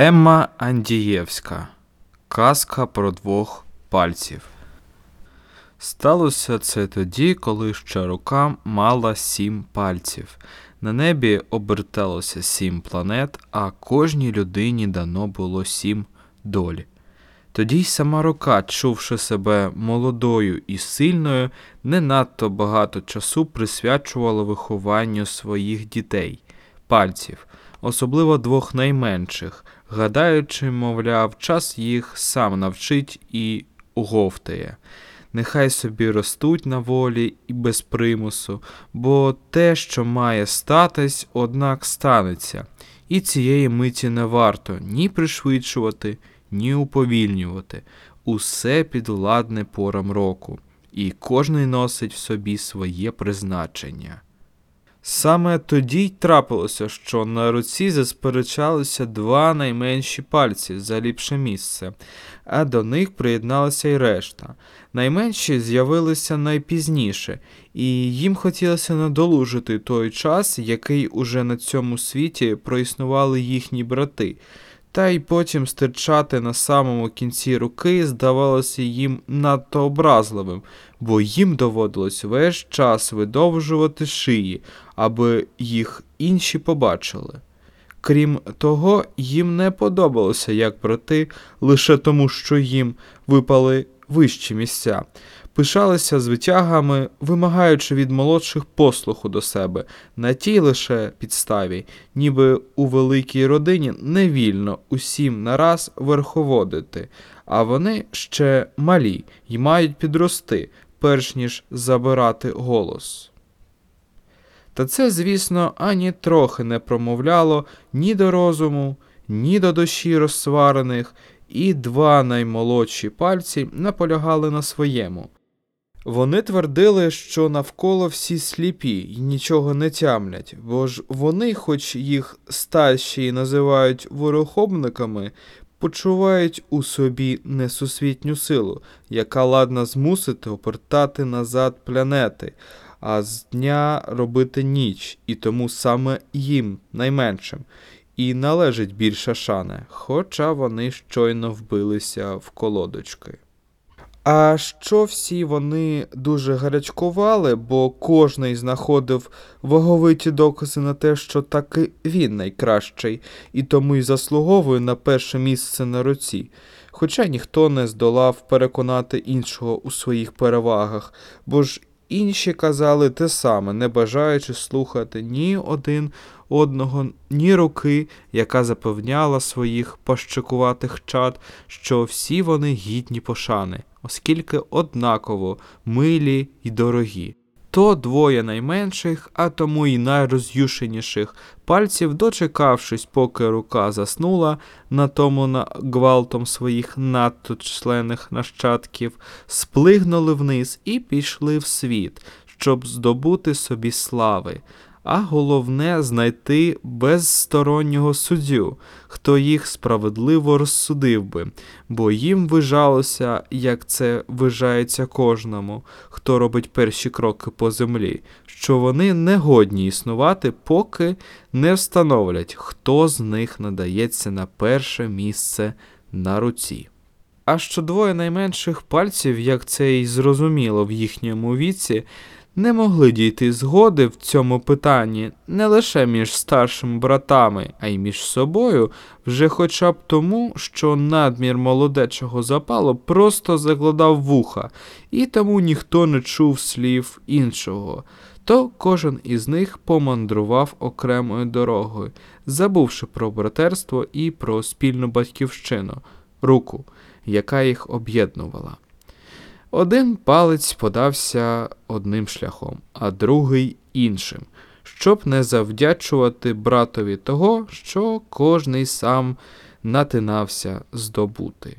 Емма Андієвська. Казка про двох пальців. Сталося це тоді, коли ще рука мала сім пальців. На небі оберталося сім планет, а кожній людині дано було сім доль. Тоді й сама рука, чувши себе молодою і сильною, не надто багато часу присвячувала вихованню своїх дітей, пальців, особливо двох найменших, гадаючи, мовляв, час їх сам навчить і уговтає. Нехай собі ростуть на волі і без примусу, бо те, що має статись, однак станеться, і цієї миті не варто ні пришвидшувати, ні уповільнювати. Усе підвладне порам року, і кожний носить в собі своє призначення. Саме тоді й трапилося, що на руці засперечалися два найменші пальці за ліпше місце, а до них приєдналася й решта. Найменші з'явилися найпізніше, і їм хотілося надолужити той час, який уже на цьому світі проіснували їхні брати. Та й потім стирчати на самому кінці руки здавалося їм надто образливим, бо їм доводилось весь час видовжувати шиї, аби їх інші побачили. Крім того, їм не подобалося, як брати, лише тому, що їм випали вищі місця, пишалися з витягами, вимагаючи від молодших послуху до себе на тій лише підставі, ніби у великій родині невільно усім нараз верховодити, а вони ще малі й мають підрости, перш ніж забирати голос. Та це, звісно, ані трохи не промовляло ні до розуму, ні до душі розсварених, і два наймолодші пальці наполягали на своєму. Вони твердили, що навколо всі сліпі й нічого не тямлять, бо ж вони, хоч їх старші називають ворохобниками, почувають у собі несусвітню силу, яка ладна змусити обертати назад планети, а з дня робити ніч, і тому саме їм, найменшим, і належить більша шани, хоча вони щойно вбилися в колодочки. А що всі вони дуже гарячкували, бо кожний знаходив ваговиті докази на те, що таки він найкращий, і тому й заслуговує на перше місце на руці. Хоча ніхто не здолав переконати іншого у своїх перевагах, бо ж інші казали те саме, не бажаючи слухати ні один одного, ні руки, яка запевняла своїх пощекуватих чад, що всі вони гідні пошани, оскільки однаково милі й дорогі. То двоє найменших, а тому й найроз'юшеніших пальців, дочекавшись, поки рука заснула на тому гвалтом своїх надто численних нащадків, сплигнули вниз і пішли в світ, щоб здобути собі слави а головне знайти безстороннього суддю, хто їх справедливо розсудив би, бо їм вижалося, як це вижається кожному, хто робить перші кроки по землі, що вони не годні існувати, поки не встановлять, хто з них надається на перше місце на руці. А що двоє найменших пальців, як це й зрозуміло в їхньому віці, не могли дійти згоди в цьому питанні не лише між старшими братами, а й між собою, вже хоча б тому, що надмір молодечого запалу просто закладав вуха, і тому ніхто не чув слів іншого. То кожен із них помандрував окремою дорогою, забувши про братерство і про спільну батьківщину, руку, яка їх об'єднувала. Один палець подався одним шляхом, а другий іншим, щоб не завдячувати братові того, що кожний сам натинався здобути.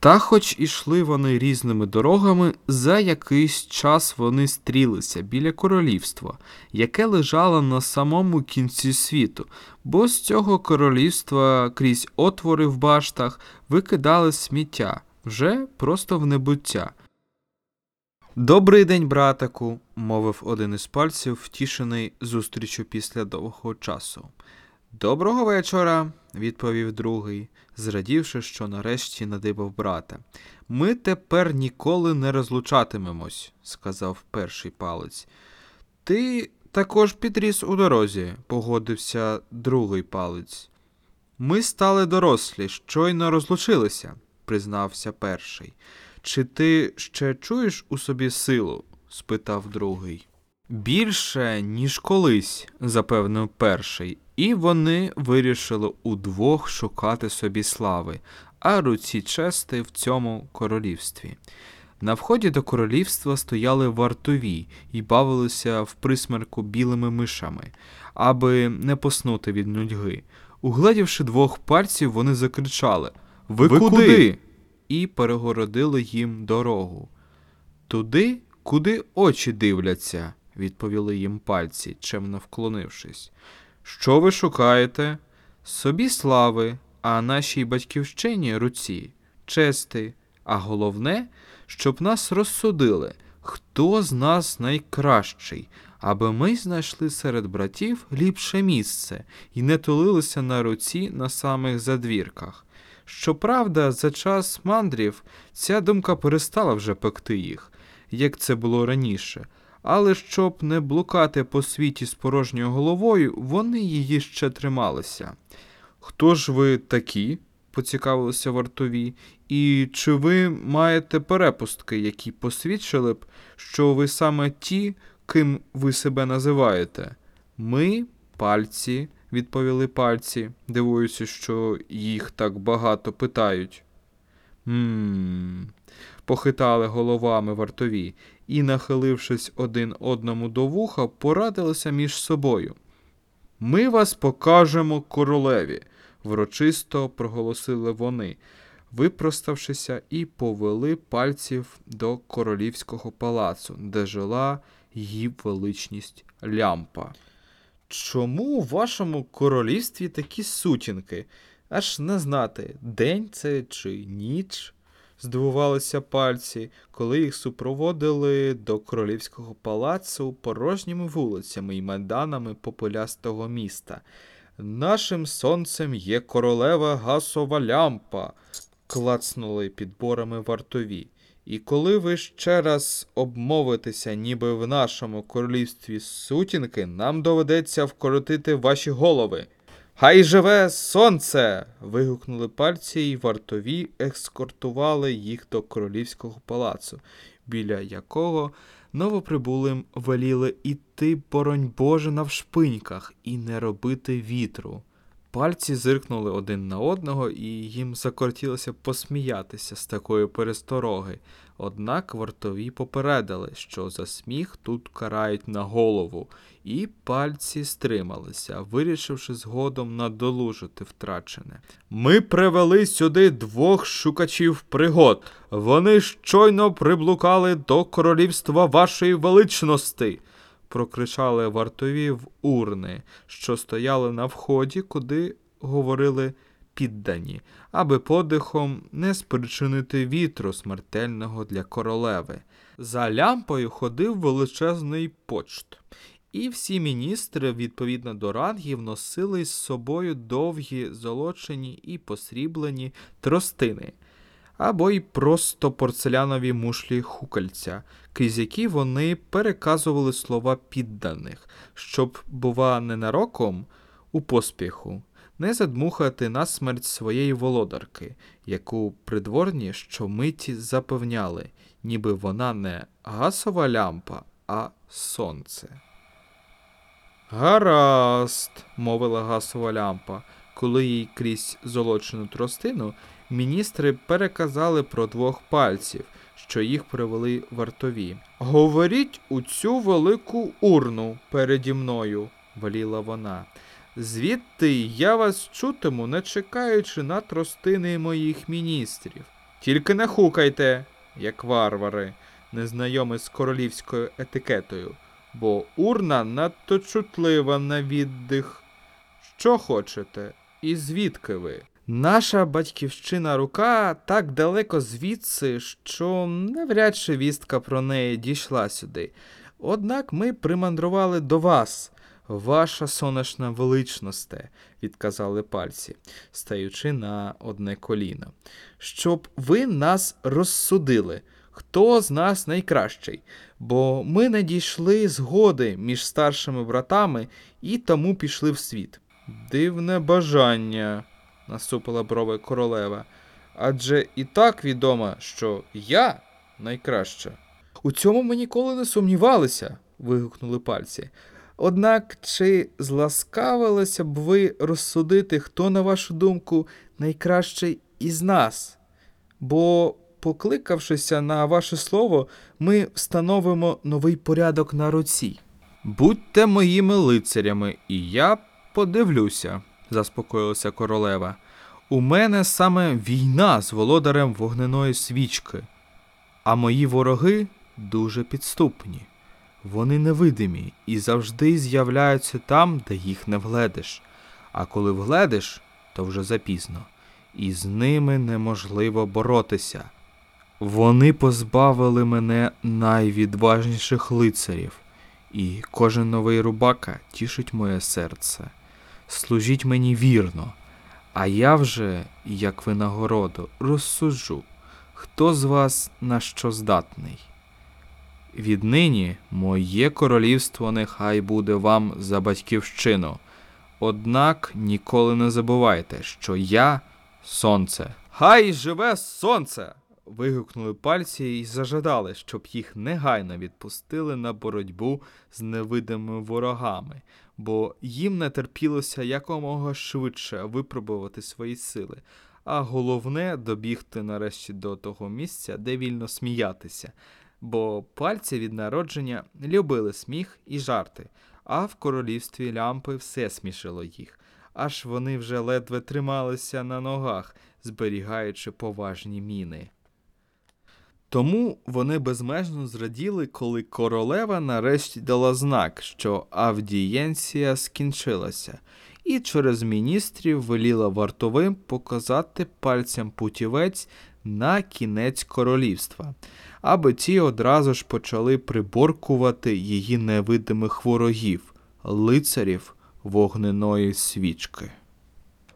Та, хоч ішли вони різними дорогами, за якийсь час вони стрілися біля королівства, яке лежало на самому кінці світу, бо з цього королівства крізь отвори в баштах викидали сміття вже просто в небуття. Добрий день, братику, мовив один із пальців, втішений зустрічю після довгого часу. Доброго вечора, відповів другий, зрадівши, що нарешті надибав брата. Ми тепер ніколи не розлучатимемось, сказав перший палець. Ти також підріс у дорозі, погодився другий палець. Ми стали дорослі, щойно розлучилися, признався перший. Чи ти ще чуєш у собі силу? спитав другий. Більше, ніж колись, запевнив перший, і вони вирішили удвох шукати собі слави, а руці чести в цьому королівстві. На вході до королівства стояли вартові і бавилися в присмерку білими мишами, аби не поснути від нудьги. Угледівши двох пальців, вони закричали Ви, Ви куди? Куди?» і перегородили їм дорогу. Туди, куди очі дивляться, відповіли їм пальці, чемно вклонившись. Що ви шукаєте? Собі слави, а нашій батьківщині руці, чести, а головне, щоб нас розсудили, хто з нас найкращий, аби ми знайшли серед братів ліпше місце і не тулилися на руці на самих задвірках. Щоправда, за час мандрів ця думка перестала вже пекти їх, як це було раніше, але щоб не блукати по світі з порожньою головою, вони її ще трималися. Хто ж ви такі? поцікавилися вартові, і чи ви маєте перепустки, які посвідчили б, що ви саме ті, ким ви себе називаєте? Ми пальці, відповіли пальці, дивуюся, що їх так багато питають. Мм, похитали головами вартові і, нахилившись один одному до вуха, порадилися між собою. Ми вас покажемо королеві, врочисто проголосили вони, випроставшися і повели пальців до королівського палацу, де жила її величність лямпа. Чому у вашому королівстві такі сутінки? Аж не знати, день це чи ніч? здивувалися пальці, коли їх супроводили до королівського палацу порожніми вулицями і майданами популястого міста. Нашим сонцем є королева гасова лямпа, клацнули підборами вартові. І коли ви ще раз обмовитеся, ніби в нашому королівстві сутінки, нам доведеться вкоротити ваші голови. Хай живе сонце. вигукнули пальці, і вартові ескортували їх до королівського палацу, біля якого новоприбулим веліли іти, боронь Боже, навшпиньках і не робити вітру. Пальці зиркнули один на одного, і їм закортілося посміятися з такої перестороги. Однак вартові попередили, що за сміх тут карають на голову, і пальці стрималися, вирішивши згодом надолужити втрачене. Ми привели сюди двох шукачів пригод. Вони щойно приблукали до королівства вашої величності прокричали вартові в урни, що стояли на вході, куди говорили піддані, аби подихом не спричинити вітру смертельного для королеви. За лямпою ходив величезний почт. І всі міністри, відповідно до рангів, носили з собою довгі золочені і посріблені тростини, або й просто порцелянові мушлі хукальця, крізь які вони переказували слова підданих, щоб, бува, ненароком у поспіху не задмухати на смерть своєї володарки, яку придворні щомиті запевняли, ніби вона не гасова лямпа, а сонце. Гаразд, мовила гасова лямпа, коли їй крізь золочену тростину міністри переказали про двох пальців, що їх привели вартові. Говоріть у цю велику урну переді мною, веліла вона. Звідти я вас чутиму, не чекаючи на тростини моїх міністрів. Тільки не хукайте, як варвари, незнайомі з королівською етикетою, бо урна надто чутлива на віддих. Що хочете, і звідки ви? Наша батьківщина рука так далеко звідси, що навряд чи вістка про неї дійшла сюди. Однак ми примандрували до вас. Ваша сонячна величносте, відказали пальці, стаючи на одне коліно. Щоб ви нас розсудили, хто з нас найкращий, бо ми не дійшли згоди між старшими братами і тому пішли в світ. Дивне бажання, насупила брови королева. Адже і так відомо, що я найкраща. У цьому ми ніколи не сумнівалися, вигукнули пальці. Однак чи зласкавилися б ви розсудити, хто, на вашу думку, найкращий із нас? Бо, покликавшися на ваше слово, ми встановимо новий порядок на руці. Будьте моїми лицарями, і я подивлюся, заспокоїлася королева. У мене саме війна з володарем вогненої свічки, а мої вороги дуже підступні. Вони невидимі і завжди з'являються там, де їх не вгледиш. А коли вгледиш, то вже запізно, і з ними неможливо боротися. Вони позбавили мене найвідважніших лицарів, і кожен новий рубака тішить моє серце. Служіть мені вірно, а я вже, як винагороду, розсуджу, хто з вас на що здатний. Віднині моє королівство нехай буде вам за батьківщину. Однак ніколи не забувайте, що я сонце. Хай живе сонце. вигукнули пальці і зажадали, щоб їх негайно відпустили на боротьбу з невидимими ворогами, бо їм не терпілося якомога швидше випробувати свої сили, а головне добігти нарешті до того місця, де вільно сміятися бо пальці від народження любили сміх і жарти, а в королівстві лямпи все смішило їх, аж вони вже ледве трималися на ногах, зберігаючи поважні міни. Тому вони безмежно зраділи, коли королева нарешті дала знак, що авдієнція скінчилася, і через міністрів веліла вартовим показати пальцям путівець на кінець королівства, аби ті одразу ж почали приборкувати її невидимих ворогів, лицарів вогненої свічки.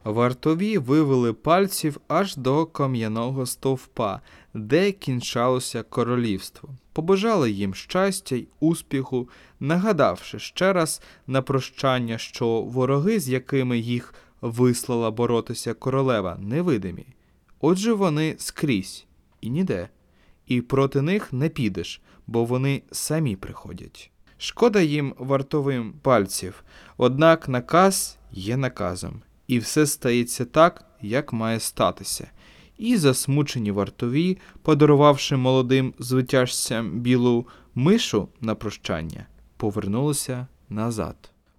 Вартові вивели пальців аж до кам'яного стовпа, де кінчалося королівство. Побажали їм щастя й успіху, нагадавши ще раз на прощання, що вороги, з якими їх вислала боротися королева, невидимі. Отже, вони скрізь і ніде, і проти них не підеш, бо вони самі приходять. Шкода їм вартовим пальців, однак наказ є наказом, і все стається так, як має статися. І засмучені вартові, подарувавши молодим звитяжцям білу мишу на прощання, повернулися назад.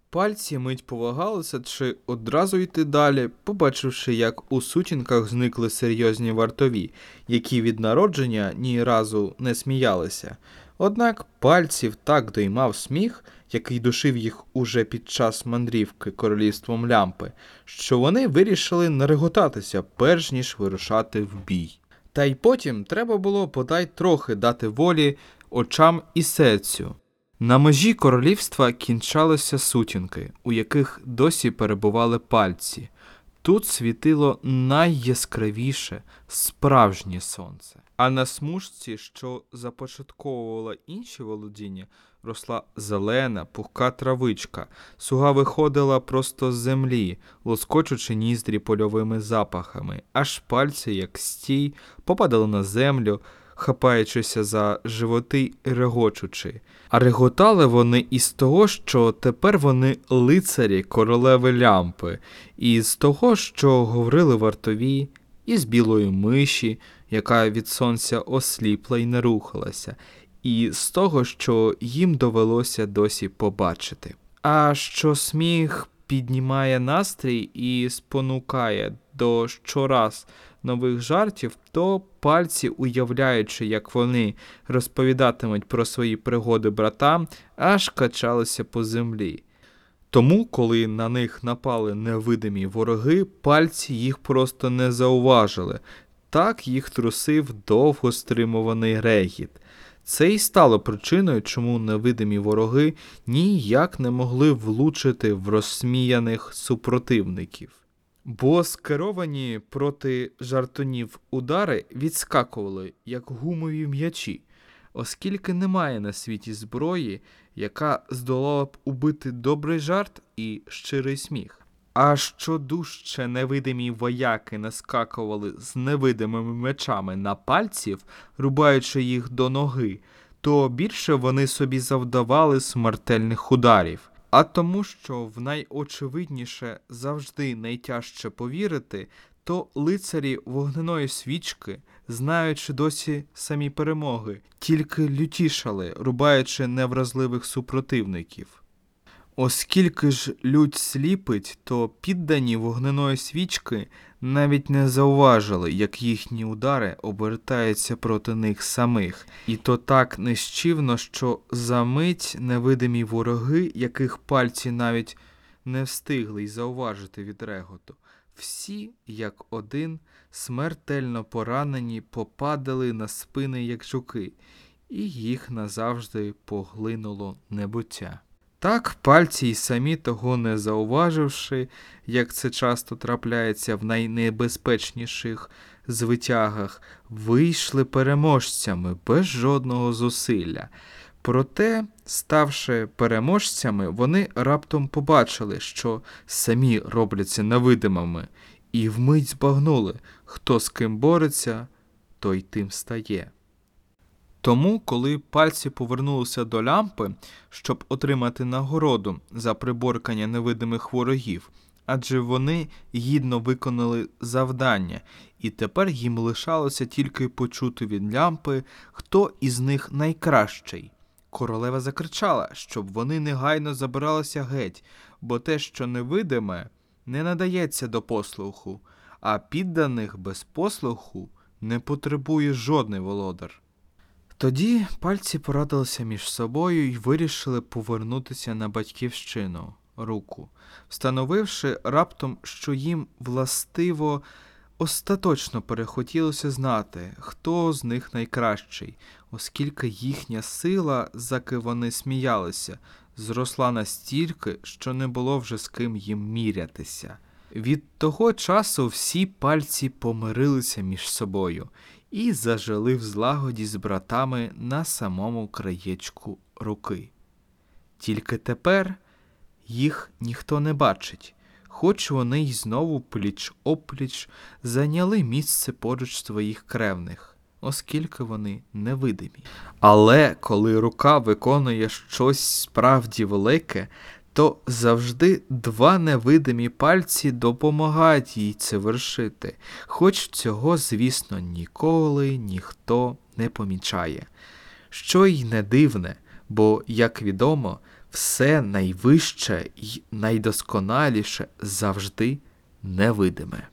Пальці мить повагалися чи одразу йти далі, побачивши, як у сутінках зникли серйозні вартові, які від народження ні разу не сміялися. Однак пальців так доймав сміх, який душив їх уже під час мандрівки королівством лямпи, що вони вирішили нареготатися, перш ніж вирушати в бій. Та й потім треба було подай трохи дати волі очам і серцю. На межі королівства кінчалися сутінки, у яких досі перебували пальці. Тут світило найяскравіше справжнє сонце. А на смужці, що започатковувала інші володіння, росла зелена, пухка травичка, суга виходила просто з землі, лоскочучи ніздрі польовими запахами, аж пальці, як стій, попадали на землю хапаючися за животи і регочучи. А реготали вони із того, що тепер вони лицарі королеви лямпи, і з того, що говорили вартові, і з білої миші, яка від сонця осліпла і не рухалася, і з того, що їм довелося досі побачити. А що сміх піднімає настрій і спонукає до щораз нових жартів, то пальці, уявляючи, як вони розповідатимуть про свої пригоди братам, аж качалися по землі. Тому, коли на них напали невидимі вороги, пальці їх просто не зауважили, так їх трусив довго стримуваний регіт. Це і стало причиною, чому невидимі вороги ніяк не могли влучити в розсміяних супротивників. Бо скеровані проти жартунів удари відскакували, як гумові м'ячі, оскільки немає на світі зброї, яка здолала б убити добрий жарт і щирий сміх. А що дужче невидимі вояки наскакували з невидимими мечами на пальців, рубаючи їх до ноги, то більше вони собі завдавали смертельних ударів. А тому, що в найочевидніше завжди найтяжче повірити, то лицарі вогненої свічки, знаючи досі самі перемоги, тільки лютішали, рубаючи невразливих супротивників. Оскільки ж лють сліпить, то піддані вогненої свічки навіть не зауважили, як їхні удари обертаються проти них самих, і то так нещівно, що за мить невидимі вороги, яких пальці навіть не встигли й зауважити від реготу, всі, як один, смертельно поранені, попадали на спини, як жуки, і їх назавжди поглинуло небуття. Так, пальці й самі того не зауваживши, як це часто трапляється в найнебезпечніших звитягах, вийшли переможцями без жодного зусилля. Проте, ставши переможцями, вони раптом побачили, що самі робляться невидимими, і вмить збагнули, хто з ким бореться, той тим стає. Тому, коли пальці повернулися до лямпи, щоб отримати нагороду за приборкання невидимих ворогів, адже вони гідно виконали завдання, і тепер їм лишалося тільки почути від лямпи, хто із них найкращий. Королева закричала, щоб вони негайно забиралися геть, бо те, що невидиме, не надається до послуху, а підданих без послуху не потребує жодний володар. Тоді пальці порадилися між собою і вирішили повернутися на батьківщину руку, встановивши раптом, що їм властиво остаточно перехотілося знати, хто з них найкращий, оскільки їхня сила, заки вони сміялися, зросла настільки, що не було вже з ким їм мірятися. Від того часу всі пальці помирилися між собою і зажили в злагоді з братами на самому краєчку руки. Тільки тепер їх ніхто не бачить, хоч вони й знову пліч опліч зайняли місце поруч своїх кревних, оскільки вони невидимі. Але коли рука виконує щось справді велике, то завжди два невидимі пальці допомагають їй це вершити, хоч цього, звісно, ніколи ніхто не помічає. Що й не дивне, бо, як відомо, все найвище й найдосконаліше завжди невидиме.